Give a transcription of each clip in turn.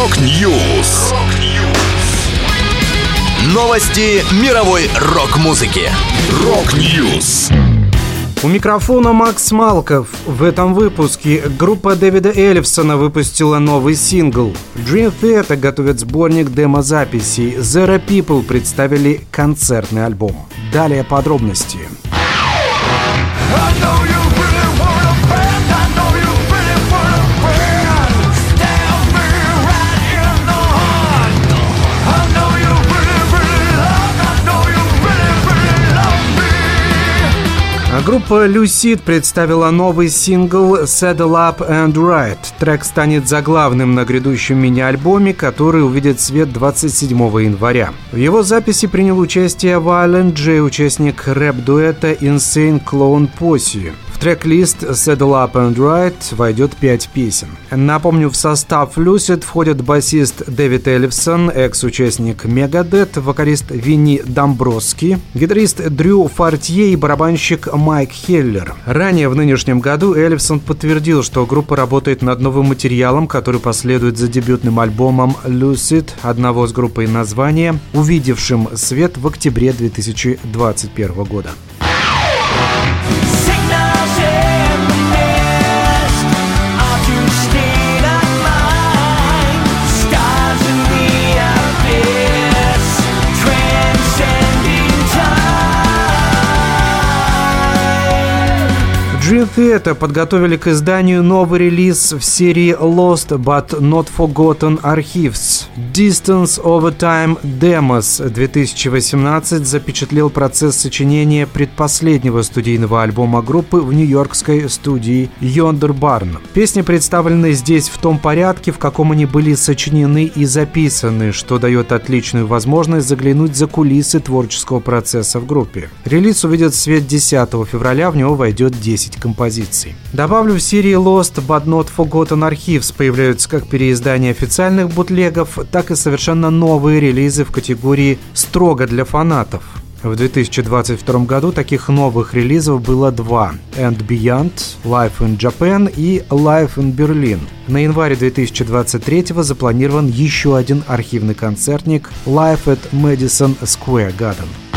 Rock News. Новости мировой рок-музыки. Rock News. У микрофона Макс Малков. В этом выпуске группа Дэвида Эллифсона выпустила новый сингл. Dream Theater готовит сборник демо-записей. Zero People представили концертный альбом. Далее подробности. I Группа Lucid представила новый сингл Saddle Up and Ride. Трек станет заглавным на грядущем мини-альбоме, который увидит свет 27 января. В его записи принял участие Violent J, участник рэп-дуэта Insane Clone Posse трек-лист Saddle Up and Ride войдет 5 песен. Напомню, в состав Lucid входят басист Дэвид Эллифсон, экс-участник Megadeth, вокалист Винни Домброски, гитарист Дрю Фортье и барабанщик Майк Хеллер. Ранее в нынешнем году Эллифсон подтвердил, что группа работает над новым материалом, который последует за дебютным альбомом Lucid, одного с группой названия, увидевшим свет в октябре 2021 года. Dream Theater подготовили к изданию новый релиз в серии Lost But Not Forgotten Archives. Distance Over Time Demos 2018 запечатлел процесс сочинения предпоследнего студийного альбома группы в нью-йоркской студии Yonder Barn. Песни представлены здесь в том порядке, в каком они были сочинены и записаны, что дает отличную возможность заглянуть за кулисы творческого процесса в группе. Релиз увидит свет 10 февраля, в него войдет 10 композиций. Добавлю, в серии Lost But Not Forgotten Archives появляются как переиздания официальных бутлегов, так и совершенно новые релизы в категории «строго для фанатов». В 2022 году таких новых релизов было два – And Beyond, Life in Japan и Life in Berlin. На январе 2023 запланирован еще один архивный концертник Life at Madison Square Garden.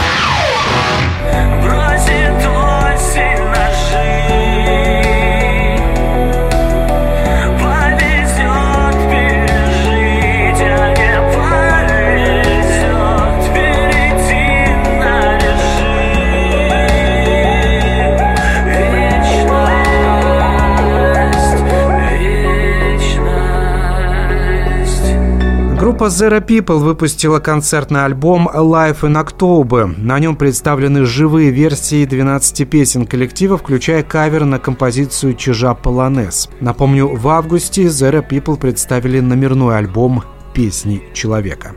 Группа Zero People выпустила концертный альбом Life in October. На нем представлены живые версии 12 песен коллектива, включая кавер на композицию «Чижа Полонез». Напомню, в августе Zero People представили номерной альбом «Песни человека».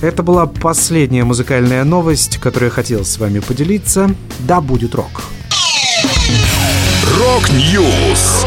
Это была последняя музыкальная новость, которую я хотел с вами поделиться. Да будет рок! Рок-Ньюс!